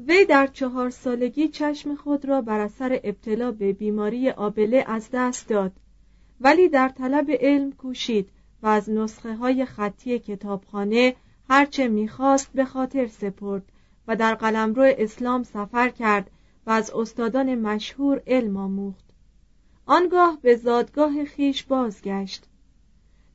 وی در چهار سالگی چشم خود را بر اثر ابتلا به بیماری آبله از دست داد. ولی در طلب علم کوشید و از نسخه های خطی کتابخانه هرچه می‌خواست به خاطر سپرد و در قلمرو اسلام سفر کرد و از استادان مشهور علم آموخت. آنگاه به زادگاه خیش بازگشت.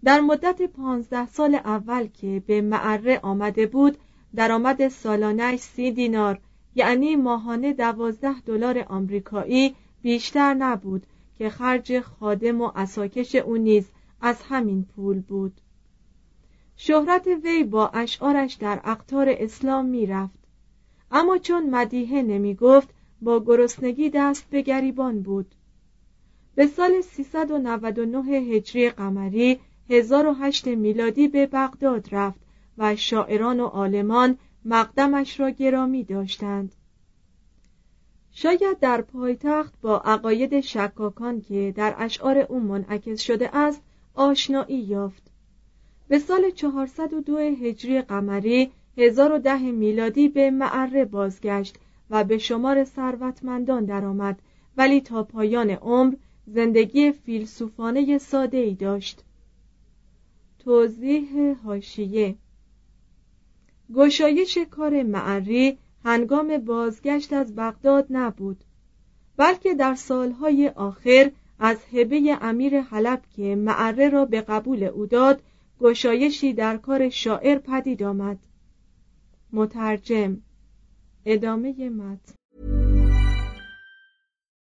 در مدت پانزده سال اول که به معره آمده بود درآمد سالانش سی دینار یعنی ماهانه دوازده دلار آمریکایی بیشتر نبود که خرج خادم و اساکش او نیز از همین پول بود. شهرت وی با اشعارش در اقتار اسلام می‌رفت. اما چون مدیحه نمی گفت با گرسنگی دست به گریبان بود. به سال 399 هجری قمری 1008 میلادی به بغداد رفت و شاعران و عالمان مقدمش را گرامی داشتند. شاید در پایتخت با عقاید شکاکان که در اشعار او منعکس شده است آشنایی یافت. به سال 402 هجری قمری 1010 میلادی به معره بازگشت و به شمار ثروتمندان درآمد ولی تا پایان عمر زندگی فیلسوفانه ساده ای داشت. توضیح هاشیه گشایش کار معری هنگام بازگشت از بغداد نبود. بلکه در سالهای آخر از هبه امیر حلب که معره را به قبول او داد گشایشی در کار شاعر پدید آمد. مترجم ادامه متن.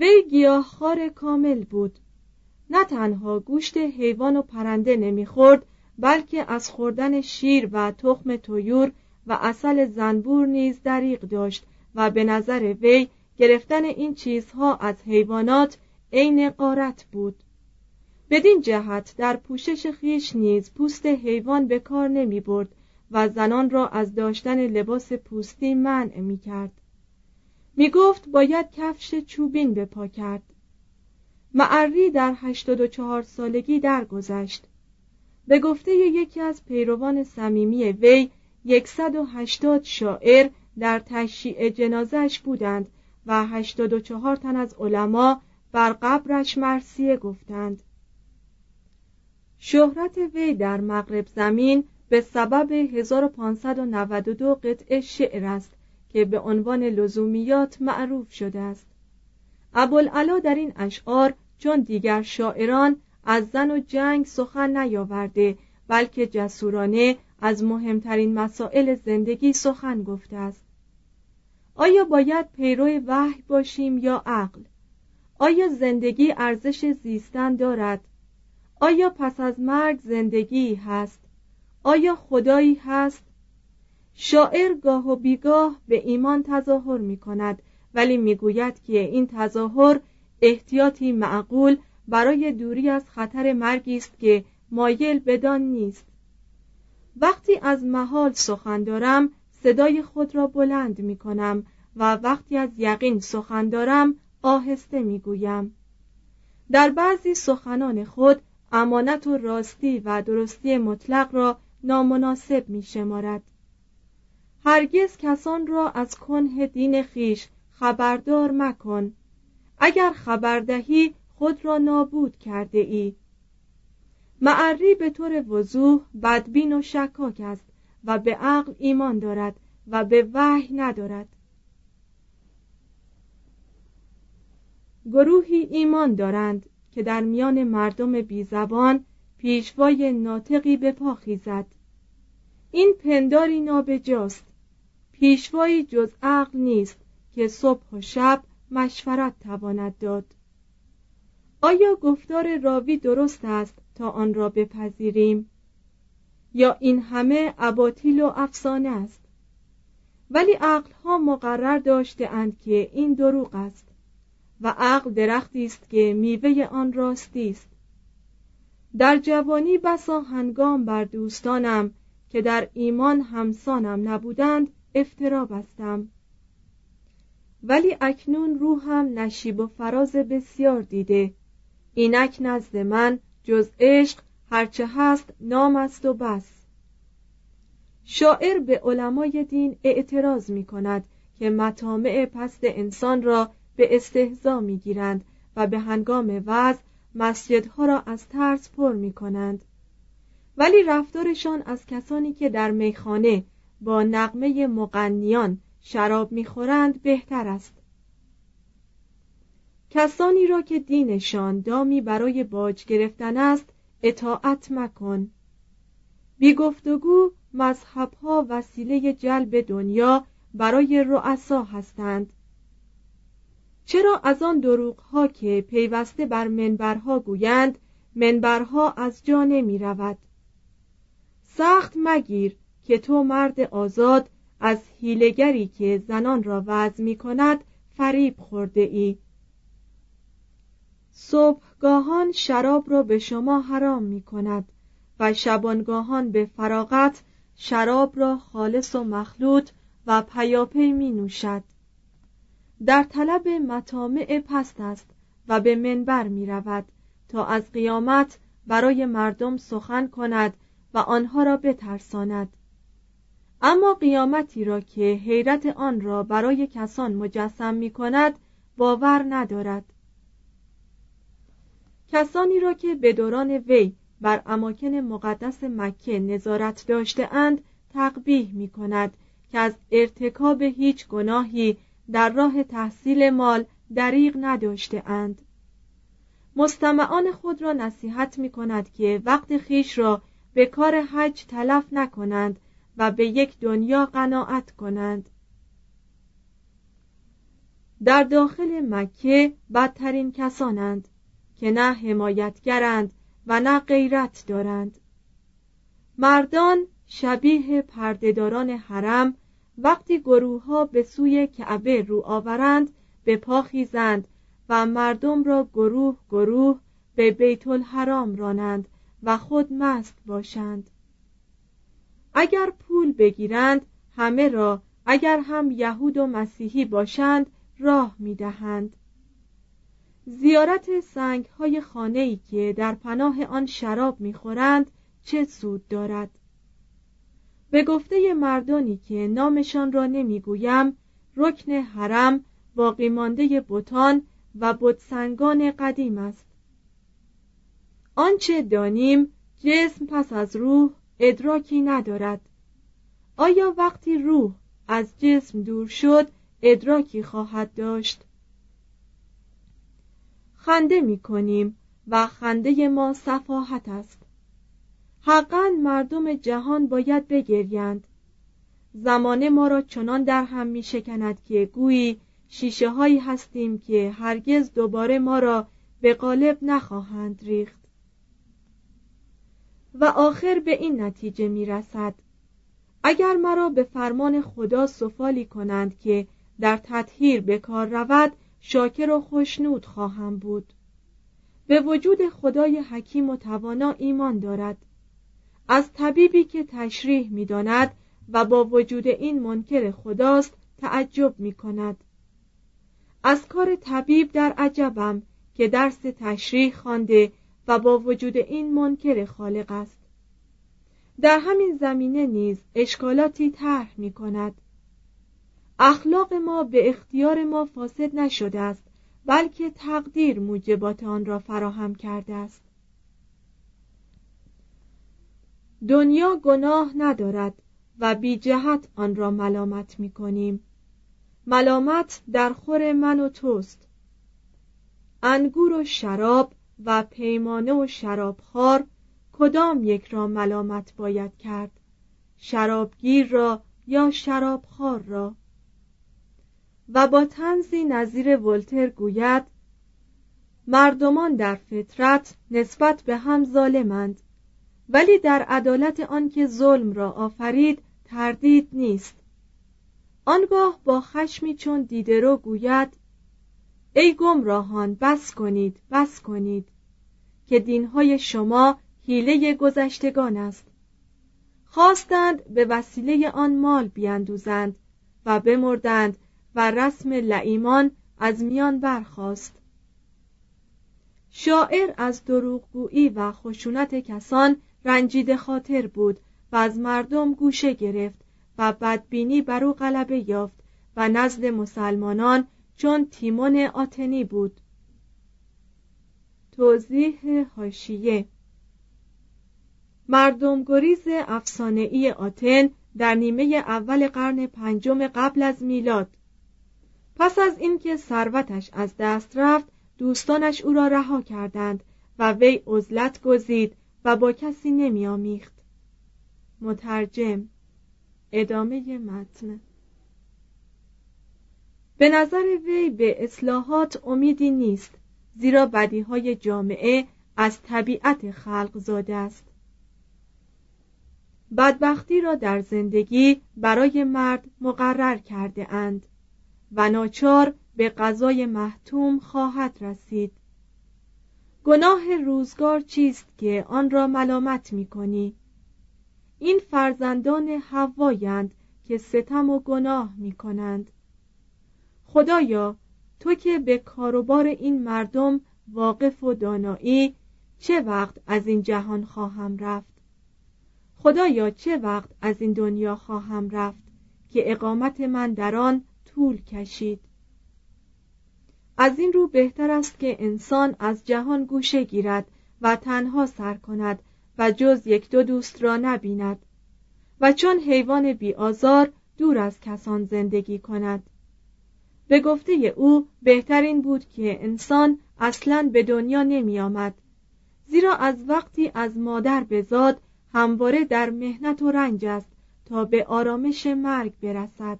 وی گیاهخوار کامل بود. نه تنها گوشت حیوان و پرنده نمی‌خورد بلکه از خوردن شیر و تخم تویور و اصل زنبور نیز دریغ داشت و به نظر وی گرفتن این چیزها از حیوانات عین قارت بود. بدین جهت در پوشش خیش نیز پوست حیوان به کار نمی برد و زنان را از داشتن لباس پوستی منع می کرد می گفت باید کفش چوبین به پا کرد. معری در هشتاد و چهار سالگی درگذشت. به گفته یکی از پیروان صمیمی وی یکصد و هشتاد شاعر در تشییع جنازش بودند و هشتاد و چهار تن از علما بر قبرش مرسیه گفتند. شهرت وی در مغرب زمین به سبب 1592 قطعه شعر است. که به عنوان لزومیات معروف شده است. ابوالعلا در این اشعار چون دیگر شاعران از زن و جنگ سخن نیاورده بلکه جسورانه از مهمترین مسائل زندگی سخن گفته است. آیا باید پیرو وحی باشیم یا عقل؟ آیا زندگی ارزش زیستن دارد؟ آیا پس از مرگ زندگی هست؟ آیا خدایی هست؟ شاعر گاه و بیگاه به ایمان تظاهر می کند ولی می‌گوید که این تظاهر احتیاطی معقول برای دوری از خطر مرگی است که مایل بدان نیست. وقتی از محال سخن دارم صدای خود را بلند می کنم و وقتی از یقین سخن دارم آهسته می گویم در بعضی سخنان خود امانت و راستی و درستی مطلق را نامناسب می شمارد هرگز کسان را از کنه دین خیش خبردار مکن. اگر خبر دهی خود را نابود کرده ای. معری به طور وضوح بدبین و شکاک است و به عقل ایمان دارد و به وحی ندارد. گروهی ایمان دارند که در میان مردم بیزبان پیشوای ناطقی به پا خیزد. این پنداری نابجاست پیشوایی جز عقل نیست که صبح و شب مشورت تواند داد. آیا گفتار راوی درست است تا آن را بپذیریم؟ یا این همه اباطیل و افسانه است؟ ولی عقلها مقرر داشته اند که این دروغ است و عقل درختی است که میوه آن راستی است. در جوانی بسا هنگام بر دوستانم که در ایمان همسانم نبودند افترا بستم ولی اکنون روحم نشیب و فراز بسیار دیده. اینک نزد من جز عشق هرچه هست نام است و بس. شاعر به علمای دین اعتراض می کند که مطامع پست انسان را به استهزا می گیرند و به هنگام وضع مسجدها را از ترس پر می کنند. ولی رفتارشان از کسانی که در میخانه با نقمه مقنیان شراب می‌خورند بهتر است. کسانی را که دینشان دامی برای باج گرفتن است اطاعت مکن. بی گفتگو مذهبها وسیله جلب دنیا برای رؤسا هستند. چرا از آن دروغها که پیوسته بر منبرها گویند منبرها از جا نمی رود سخت مگیر که تو مرد آزاد از هیلگری که زنان را وضع می کند فریب خورده ای. صبحگاهان شراب را به شما حرام می کند و شبانگاهان به فراغت شراب را خالص و مخلوط و پیاپی می نوشد در طلب مطامع پست است و به منبر می رود تا از قیامت برای مردم سخن کند و آنها را بترساند. اما قیامتی را که حیرت آن را برای کسان مجسم می کند باور ندارد. کسانی را که به دوران وی بر اماکن مقدس مکه نظارت داشته اند تقبیح می کند که از ارتکاب هیچ گناهی در راه تحصیل مال دریغ نداشته اند مستمعان خود را نصیحت می کند که وقت خیش را به کار حج تلف نکنند و به یک دنیا قناعت کنند. در داخل مکه بدترین کسانند که نه حمایتگرند و نه غیرت دارند. مردان شبیه پردهداران حرم وقتی گروه ها به سوی کعبه رو آورند به پا خیزند و مردم را گروه گروه به بیت الحرام رانند و خود مست باشند. اگر پول بگیرند همه را اگر هم یهود و مسیحی باشند راه می‌دهند. زیارت سنگ های خانه ای که در پناه آن شراب می‌خورند چه سود دارد؟ به گفته مردانی که نامشان را نمی‌گویم رکن حرم باقی مانده بوتان و بتسنگان قدیم است. آنچه دانیم جسم پس از روح ادراکی ندارد. آیا وقتی روح از جسم دور شد ادراکی خواهد داشت؟ خنده می کنیم و خنده ما صفاحت است. حقا مردم جهان باید بگریند. زمانه ما را چنان در هم می شکند که گویی شیشه هایی هستیم که هرگز دوباره ما را به قالب نخواهند ریخت. و آخر به این نتیجه می رسد اگر مرا به فرمان خدا سفالی کنند که در تطهیر به کار رود شاکر و خوشنود خواهم بود. به وجود خدای حکیم و توانا ایمان دارد. از طبیبی که تشریح می داند و با وجود این منکر خداست تعجب می کند از کار طبیب در عجبم که درس تشریح خوانده و با وجود این منکر خالق است. در همین زمینه نیز اشکالاتی طرح می کند اخلاق ما به اختیار ما فاسد نشده است بلکه تقدیر موجبات آن را فراهم کرده است. دنیا گناه ندارد و بی جهت آن را ملامت می کنیم ملامت در خور من و توست. انگور و شراب و پیمانه و شرابخوار کدام یک را ملامت باید کرد؟ شرابگیر را یا شرابخوار را؟ و با تنزی نظیر ولتر گوید مردمان در فطرت نسبت به هم ظالمند ولی در عدالت آنکه ظلم را آفرید تردید نیست. آنگاه با خشمی چون دیده رو گوید ای گمراهان بس کنید بس کنید که دینهای شما حیله گذشتگان است. خواستند به وسیله آن مال بیندوزند و بمردند و رسم لعیمان از میان برخاست. شاعر از دروغگویی و خشونت کسان رنجیده خاطر بود و از مردم گوشه گرفت و بدبینی بر او غلبه یافت و نزد مسلمانان چون تیمون آتنی بود. توضیح هاشیه مردم گریز افسانه‌ای آتن در نیمه اول قرن پنجم قبل از میلاد. پس از اینکه ثروتش از دست رفت دوستانش او را رها کردند و وی عزلت گزید و با کسی نمیآمیخت. مترجم. ادامه متن. به نظر وی به اصلاحات امیدی نیست زیرا بدیهای جامعه از طبیعت خلق زاده است. بدبختی را در زندگی برای مرد مقرر کرده اند و ناچار به قضای محتوم خواهد رسید. گناه روزگار چیست که آن را ملامت می کنی؟ این فرزندان هوایند که ستم و گناه می کنند خدایا تو که به کاروبار این مردم واقف و دانایی چه وقت از این جهان خواهم رفت؟ خدایا چه وقت از این دنیا خواهم رفت که اقامت من در آن طول کشید؟ از این رو بهتر است که انسان از جهان گوشه گیرد و تنها سر کند و جز یک دو دوست را نبیند و چون حیوان بیآزار دور از کسان زندگی کند. به گفته او بهترین بود که انسان اصلا به دنیا نمی آمد زیرا از وقتی از مادر بزاد همواره در مهنت و رنج است تا به آرامش مرگ برسد.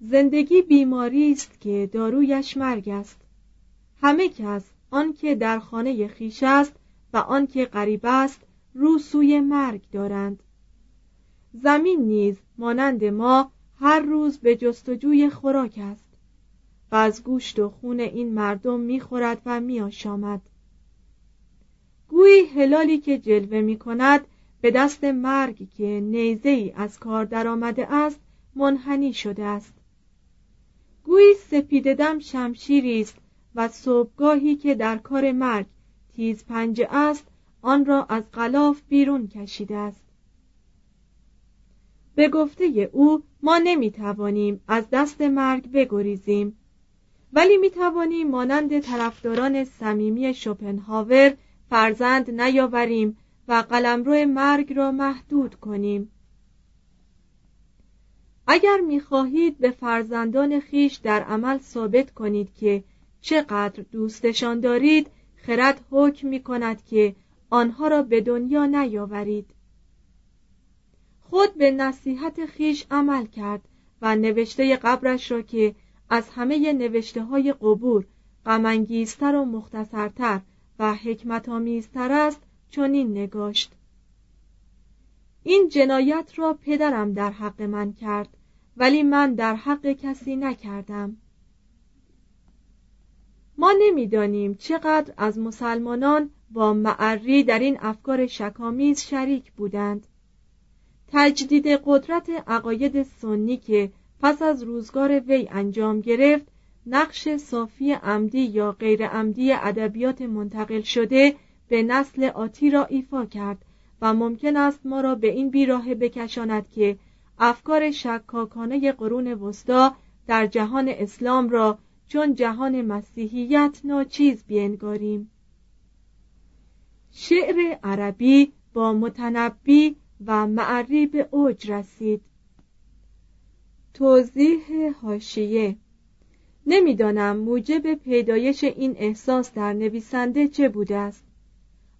زندگی بیماری است که دارویش مرگ است. همه کس آنکه در خانه خیش است و آنکه غریب است رو سوی مرگ دارند. زمین نیز مانند ما هر روز به جستجوی خوراک است و از گوشت و خون این مردم می‌خورد و میآشامد. گویی هلالی که جلوه می کند به دست مرگ که نیزه ای از کار درآمده است منحنی شده است. گویی سپیددم شمشیری است و صبحگاهی که در کار مرگ تیز پنجه است آن را از غلاف بیرون کشیده است. به گفته او ما نمی توانیم از دست مرگ بگریزیم. ولی می توانیم مانند طرفداران صمیمی شوپنهاور فرزند نیاوریم و قلمرو مرگ را محدود کنیم. اگر می‌خواهید به فرزندان خیش در عمل ثابت کنید که چقدر دوستشان دارید خرد حکم می کند که آنها را به دنیا نیاورید. خود به نصیحت خیش عمل کرد و نوشته قبرش را که از همه نوشته های قبور غمانگیزتر و مختصرتر و حکمت آمیزتر است چنین نگاشت. این جنایت را پدرم در حق من کرد ولی من در حق کسی نکردم. ما نمی‌دانیم چقدر از مسلمانان با معری در این افکار شکامیز شریک بودند. تجدید قدرت عقاید سنی که پس از روزگار وی انجام گرفت نقش صافی عمدی یا غیر عمدی ادبیات منتقل شده به نسل آتی را ایفا کرد و ممکن است ما را به این بیراه بکشاند که افکار شکاکانه قرون وسطا در جهان اسلام را چون جهان مسیحیت ناچیز بینگاریم. شعر عربی با متنبی و معری به اوج رسید. توضیح هاشیه نمی‌دانم موجب پیدایش این احساس در نویسنده چه بوده است.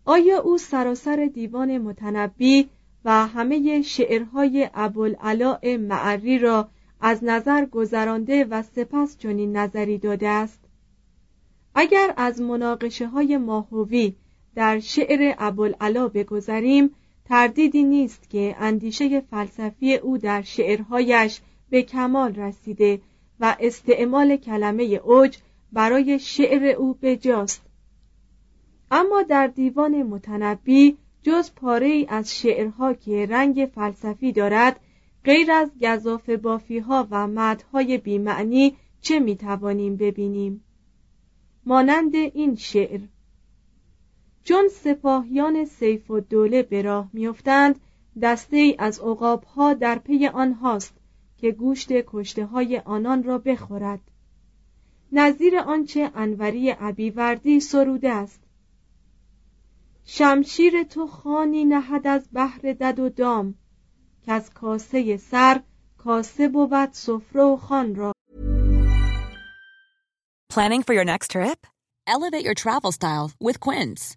آیا او سراسر دیوان متنبی و همه شعرهای ابوالعلاء معری را از نظر گذرانده و سپس چنین نظری داده است؟ اگر از مناقشه های ماهوی در شعر ابوالعلا بگذریم تردیدی نیست که اندیشه فلسفی او در شعرهایش به کمال رسیده و استعمال کلمه اوج برای شعر او بجاست. اما در دیوان متنبی جز پاره ای از شعرها که رنگ فلسفی دارد غیر از گذاف بافی ها و مدهای بیمعنی چه می‌توانیم ببینیم؟ مانند این شعر چون سپاهیان سیف و دوله به راه میافتند دسته ای از عقاب ها در پی آنهاست که گوشت کشته های آنان را بخورد نظیر آنچه انوری عبیوردی سروده است شمشیر تو خانی نهد از بحر دد و دام که از کاسه سر کاسه بود سفره و خان را Planning for your next trip? Elevate your travel style with Quince.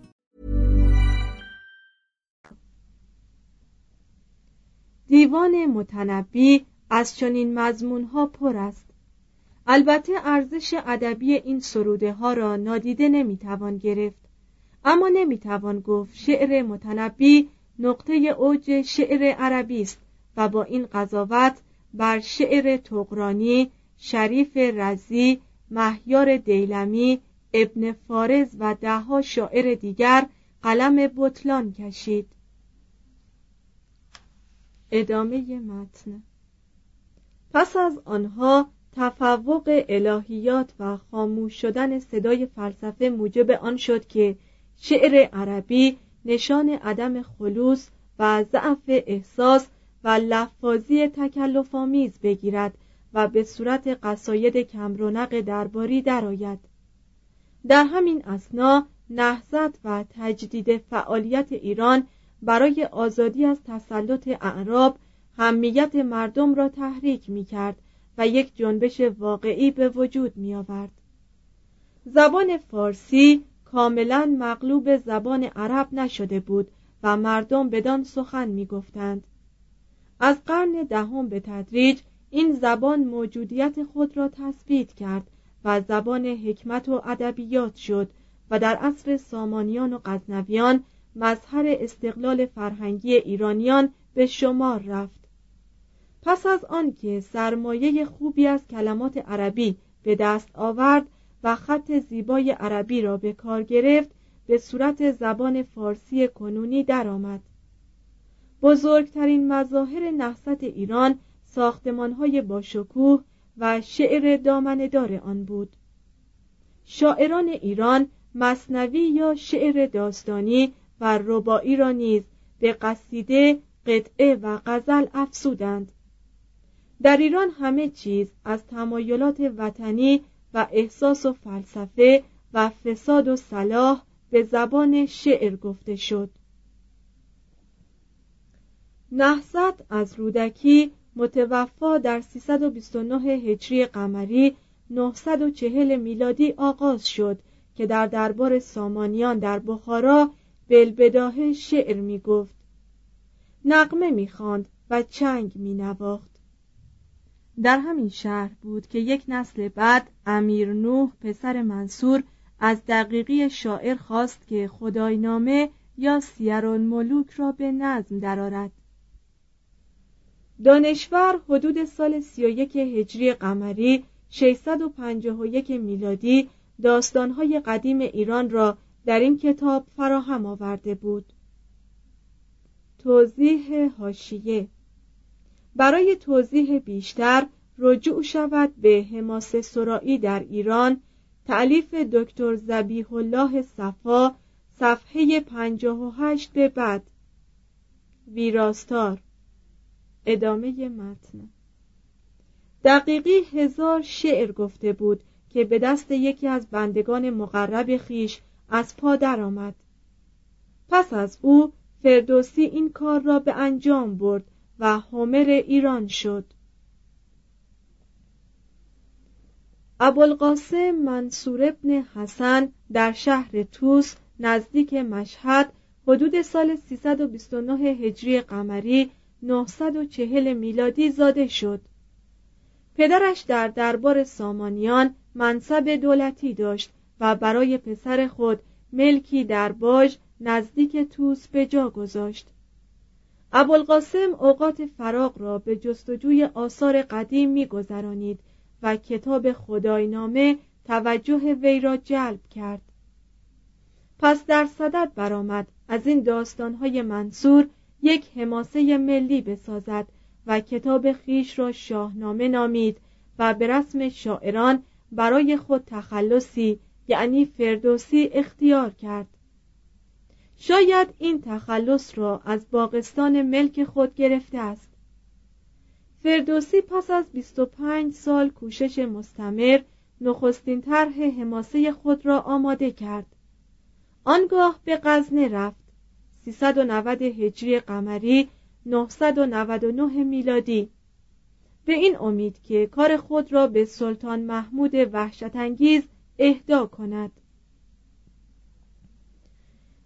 دیوان متنبی از چنین مضمونها پر است. البته ارزش ادبی این سروده ها را نادیده نمی‌توان گرفت. اما نمی‌توان گفت شعر متنبی نقطه اوج شعر عربی است و با این قضاوت بر شعر تقرانی شریف رزی مهیار دیلمی ابن فارز و دهها شاعر دیگر قلم بطلان کشید. ادامه متن. پس از آنها تفوق الهیات و خاموش شدن صدای فلسفه موجب آن شد که شعر عربی نشان عدم خلوص و ضعف احساس و لفاظی تکلفآمیز بگیرد و به صورت قصاید کمرونق درباری درآید. در همین اسنا نهضت و تجدید فعالیت ایران برای آزادی از تسلط اعراب همیت مردم را تحریک می کرد و یک جنبش واقعی به وجود می آورد. زبان فارسی کاملا مغلوب زبان عرب نشده بود و مردم بدان سخن می گفتند. از قرن دهم به تدریج این زبان موجودیت خود را تثبیت کرد و زبان حکمت و ادبیات شد و در عصر سامانیان و غزنویان مظهر استقلال فرهنگی ایرانیان به شمار رفت. پس از آنکه سرمایه خوبی از کلمات عربی به دست آورد و خط زیبای عربی را به کار گرفت به صورت زبان فارسی کنونی درآمد. بزرگترین مظاهر نهضت ایران ساختمانهای باشکوه و شعر دامندار آن بود. شاعران ایران مصنوی یا شعر داستانی و ربایی را نیز به قصیده قطعه و غزل افسودند در ایران همه چیز از تمایلات وطنی و احساس و فلسفه و فساد و صلاح به زبان شعر گفته شد. نهضت از رودکی متوفا در 329 هجری قمری 940 میلادی آغاز شد که در دربار سامانیان در بخارا بلبداه شعر می گفت نقمه می خاند و چنگ می نواخت در همین شهر بود که یک نسل بعد امیر نوح پسر منصور از دقیقی شاعر خواست که خداینامه یا سیرون ملوک را به نظم درآورد دانشور حدود سال 31 هجری قمری 651 میلادی داستانهای قدیم ایران را در این کتاب فراهم آورده بود. توضیح هاشیه برای توضیح بیشتر رجوع شود به حماس سرایی در ایران تعلیف دکتر زبیح الله صفا صفحه 58 به بعد. ویراستار. ادامه متن. دقیقی هزار شعر گفته بود که به دست یکی از بندگان مقرب خیش از پا درآمد. پس از او فردوسی این کار را به انجام برد و هومر ایران شد. ابوالقاسم منصور ابن حسن در شهر توس نزدیک مشهد حدود سال 329 هجری قمری 940 میلادی زاده شد. پدرش در دربار سامانیان منصب دولتی داشت و برای پسر خود ملکی در باج نزدیک توس به جا گذاشت. ابوالقاسم اوقات فراغ را به جستجوی آثار قدیم میگذرانید و کتاب خداینامه توجه وی را جلب کرد. پس در صدد برآمد از این داستانهای منصور یک حماسه ملی بسازد و کتاب خیش را شاهنامه نامید و به رسم شاعران برای خود تخلصی یعنی فردوسی اختیار کرد. شاید این تخلص را از باغستان ملک خود گرفته است. فردوسی پس از 25 سال کوشش مستمر نخستین طرح حماسه خود را آماده کرد. آنگاه به غزنه رفت 390 هجری قمری 999 میلادی. به این امید که کار خود را به سلطان محمود وحشتانگیز اهدا کند.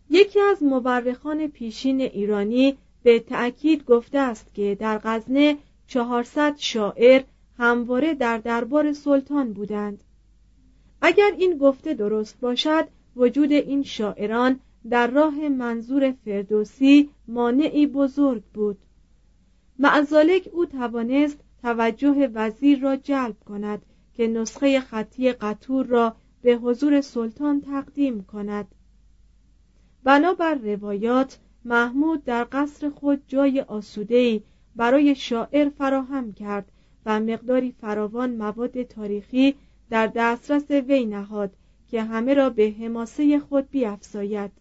یکی از مورخان پیشین ایرانی به تأکید گفته است که در غزنه چهارصد شاعر همواره در دربار سلطان بودند. اگر این گفته درست باشد وجود این شاعران در راه منظور فردوسی مانعی بزرگ بود. معزالک او توانست توجه وزیر را جلب کند که نسخه خطی قطور را به حضور سلطان تقدیم کند. بنابر روایات محمود در قصر خود جای آسودهی برای شاعر فراهم کرد و مقداری فراوان مواد تاریخی در دسترس وی نهاد که همه را به حماسه خود بیافزاید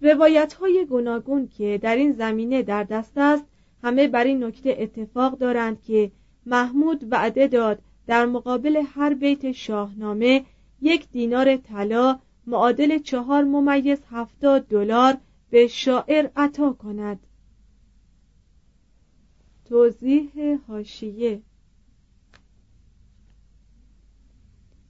روایت های گوناگون که در این زمینه در دست است همه بر این نکته اتفاق دارند که محمود وعده داد در مقابل هر بیت شاهنامه یک دینار طلا معادل چهار ممیز هفتاد دلار به شاعر عطا کند. توضیح هاشیه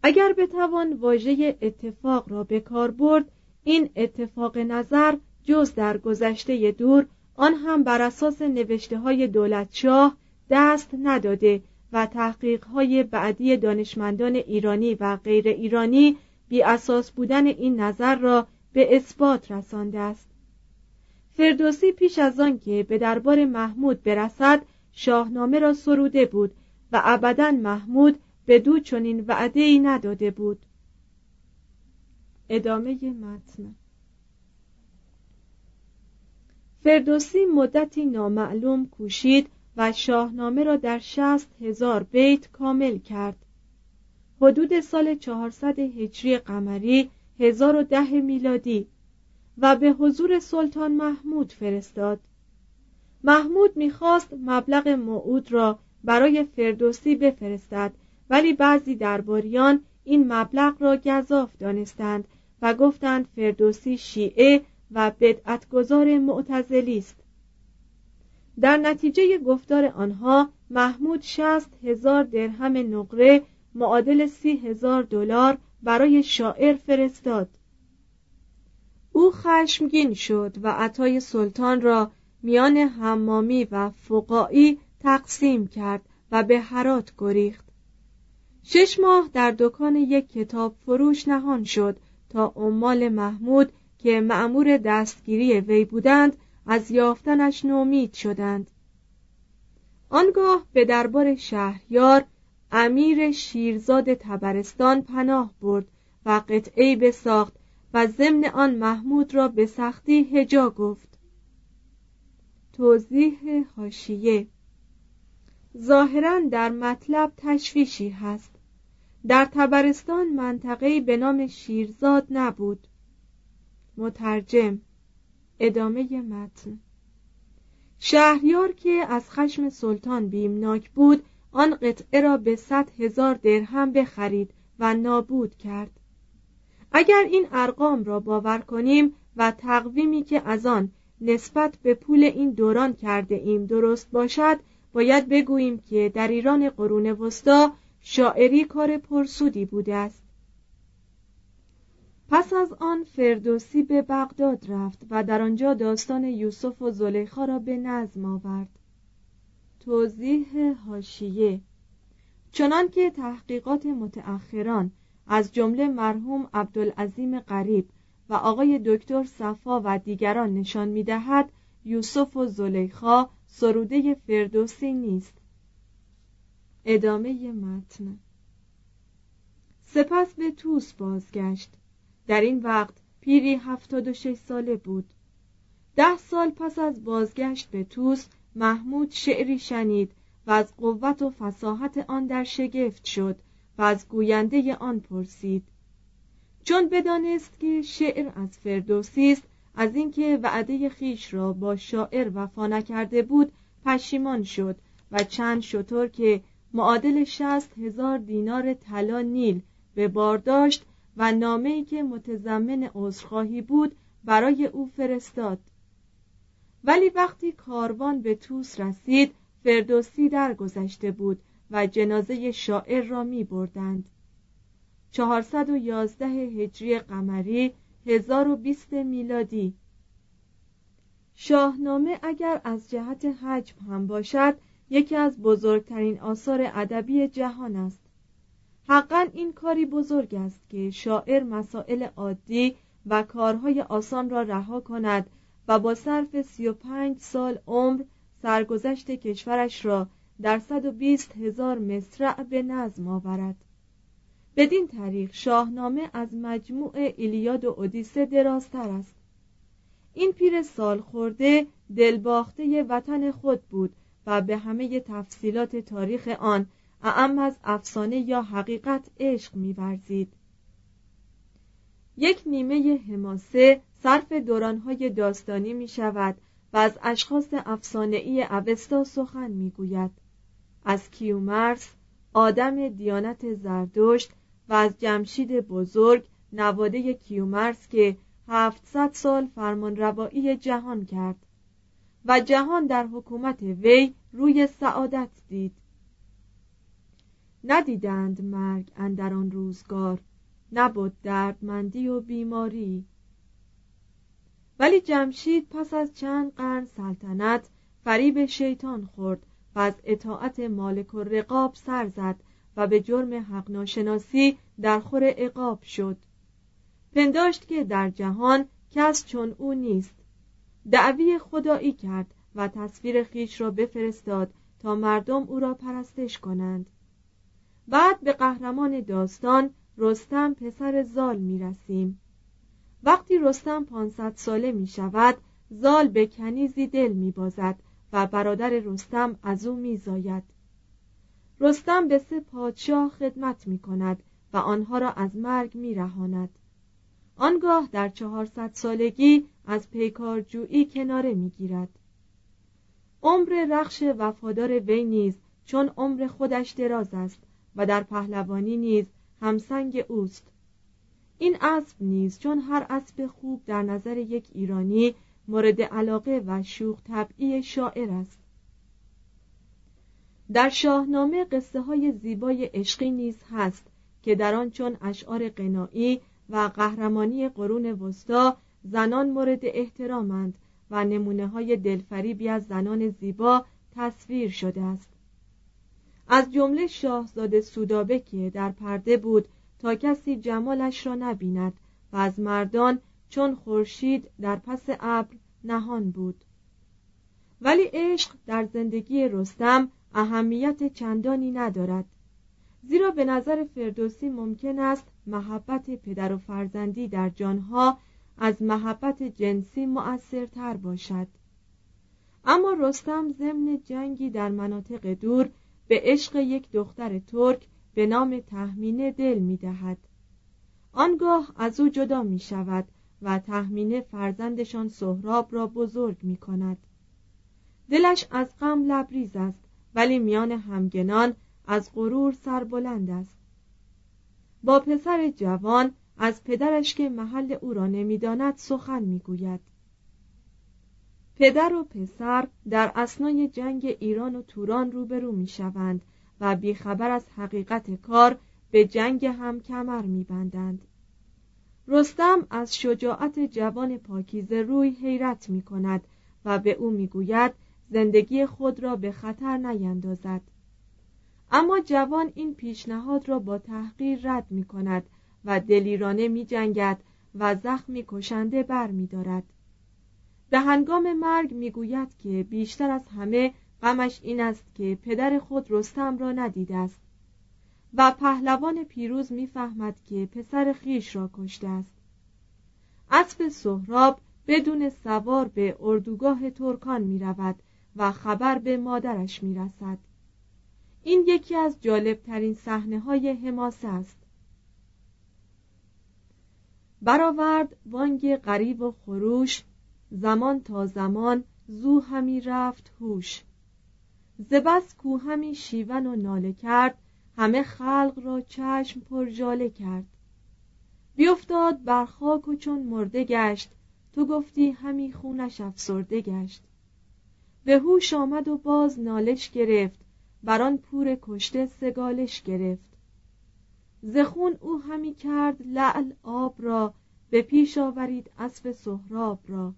اگر بتوان واژه اتفاق را به کار برد این اتفاق نظر جز در گذشته دور آن هم بر اساس نوشته های دولتشاه دست نداده و تحقیق های بعدی دانشمندان ایرانی و غیر ایرانی بی اساس بودن این نظر را به اثبات رسانده است. فردوسی پیش از آنکه به دربار محمود برسد شاهنامه را سروده بود و ابدا محمود به دو چنین وعده ای نداده بود. ادامه متن. فردوسی مدتی نامعلوم کوشید و شاهنامه را در شست هزار بیت کامل کرد. حدود سال 400 هجری قمری 1010 میلادی و به حضور سلطان محمود فرستاد. محمود می‌خواست مبلغ موعود را برای فردوسی بفرستد ولی بعضی درباریان این مبلغ را گذاف دانستند و گفتند فردوسی شیعه و بدعتگذار معتزلی است. در نتیجه گفتار آنها محمود شست هزار درهم نقره معادل سی هزار دلار برای شاعر فرستاد. او خشمگین شد و عطای سلطان را میان حمامی و فقایی تقسیم کرد و به هرات گریخت. شش ماه در دکان یک کتاب فروش نهان شد تا عمال محمود که معمور دستگیری وی بودند از یافتنش نومید شدند. آنگاه به دربار شهریار امیر شیرزاد تبرستان پناه برد و قطعی بساخت و ضمن آن محمود را به سختی هجا گفت. توضیح هاشیه ظاهرا در مطلب تشویشی هست. در تبرستان منطقه‌ای به نام شیرزاد نبود. مترجم ادامه متن. شهریار که از خشم سلطان بیمناک بود آن قطعه را به صد هزار درهم بخرید و نابود کرد. اگر این ارقام را باور کنیم و تقویمی که از آن نسبت به پول این دوران کرده ایم درست باشد باید بگوییم که در ایران قرون وسطا شاعری کار پرسودی بوده است. پس از آن فردوسی به بغداد رفت و در آنجا داستان یوسف و زلیخا را به نظم آورد. توضیح هاشیه چنانکه تحقیقات متأخران از جمله مرحوم عبدالعظیم قریب و آقای دکتر صفا و دیگران نشان می‌دهد یوسف و زلیخا سروده فردوسی نیست. ادامه متن سپس به توس بازگشت. در این وقت پیری هفتاد و شش ساله بود. ده سال پس از بازگشت به توس محمود شعری شنید و از قوت و فساحت آن در شگفت شد و از گوینده آن پرسید. چون بدانست که شعر از فردوسی است از اینکه وعده خیش را با شاعر وفا نکرده بود پشیمان شد و چند شطور که معادل شست هزار دینار طلا نیل به بار داشت و نامه‌ای که متضمن عذرخواهی بود برای او فرستاد. ولی وقتی کاروان به توس رسید فردوسی درگذشته بود و جنازه شاعر را می بردند 411 هجری قمری 1020 میلادی. شاهنامه اگر از جهت حجم هم باشد یکی از بزرگترین آثار ادبی جهان است. حقا این کاری بزرگ است که شاعر مسائل عادی و کارهای آسان را رها کند و با صرف سی و پنج سال عمر سرگذشت کشورش را در صد و بیست هزار مصرع به نظم آورد. بدین طریق شاهنامه از مجموع ایلیاد و اودیسه درازتر است. این پیر سال خورده دلباخته وطن خود بود و به همه تفصیلات تاریخ آن اعم از افسانه یا حقیقت عشق میورزید یک نیمه حماسه صرف دورانهای داستانی می شود و از اشخاص افسانهای اوستا سخن می گوید. از کیومرس آدم دیانت زردشت و از جمشید بزرگ نواده کیومرس که هفتصد سال فرمان روایی جهان کرد و جهان در حکومت وی روی سعادت دید ندیدند مرگ اندر آن روزگار نبود دردمندی و بیماری. ولی جمشید پس از چند قرن سلطنت فریب شیطان خورد و از اطاعت مالک و رقاب سر زد و به جرم حق ناشناسی در خور عقاب شد. پنداشت که در جهان کس چون او نیست. دعوی خدایی کرد و تصویر خیش را بفرستاد تا مردم او را پرستش کنند. بعد به قهرمان داستان رستم پسر زال می رسیم وقتی رستم پانصد ساله می شود زال به کنیزی دل می بازد و برادر رستم از او می زاید. رستم به سه پادشاه خدمت می کند و آنها را از مرگ می رهاند. آنگاه در چهارصد سالگی از پیکارجویی کناره می گیرد. عمر رخش وفادار وی نیز چون عمر خودش دراز است و در پهلوانی نیز همسنگ اوست. این اسب نیز چون هر اسب خوب در نظر یک ایرانی مورد علاقه و شوخ طبعی شاعر است. در شاهنامه قصه های زیبای عشقی نیز هست که در آن چون اشعار قنایی و قهرمانی قرون وسطا زنان مورد احترامند و نمونه های دلفریبی از زنان زیبا تصویر شده است. از جمله شاهزاده سودابه که در پرده بود تا کسی جمالش را نبیند و از مردان چون خورشید در پس ابر نهان بود. ولی عشق در زندگی رستم اهمیت چندانی ندارد. زیرا به نظر فردوسی ممکن است محبت پدر و فرزندی در جانها از محبت جنسی مؤثرتر باشد. اما رستم ضمن جنگی در مناطق دور به عشق یک دختر ترک به نام تحمینه دل می دهد. آنگاه از او جدا می شود و تحمینه فرزندشان سهراب را بزرگ می کند. دلش از غم لبریز است ولی میان همگنان از غرور سربلند است. با پسر جوان از پدرش که محل او را نمی‌داند سخن می‌گوید پدر و پسر در اسنای جنگ ایران و توران روبرو می‌شوند و بیخبر از حقیقت کار به جنگ هم کمر میبندند رستم از شجاعت جوان پاکیزه روی حیرت می کند و به او می‌گوید زندگی خود را به خطر نیندازد اما جوان این پیشنهاد را با تحقیر رد می کند و دلیرانه می جنگد و زخمی کشنده بر می دارد. به هنگام مرگ می گوید که بیشتر از همه غمش این است که پدر خود رستم را ندیده است و پهلوان پیروز می‌فهمد که پسر خیش را کشته است اسب سهراب بدون سوار به اردوگاه ترکان می رود و خبر به مادرش می رسد. این یکی از جالبترین صحنه های حماسه است برآورد وانگ غریب و خروش زمان تا زمان زو همی رفت هوش. زبس کو همی شیون و ناله کرد همه خلق را چشم پرژاله کرد. بیافتاد بر خاک و چون مرده گشت تو گفتی همی خونش افسرده گشت. به هوش آمد و باز نالش گرفت بر آن پور کشته سگالش گرفت. زخون او همی کرد لعل آب را به پیش آورید اسب سهراب را.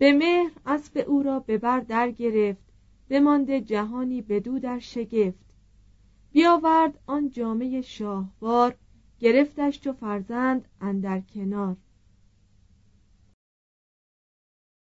به مهر اسب او را به بر در گرفت بمانده جهانی بدو در شگفت. بیاورد آن جامعه شاهوار گرفتش چو فرزند اندر کنار.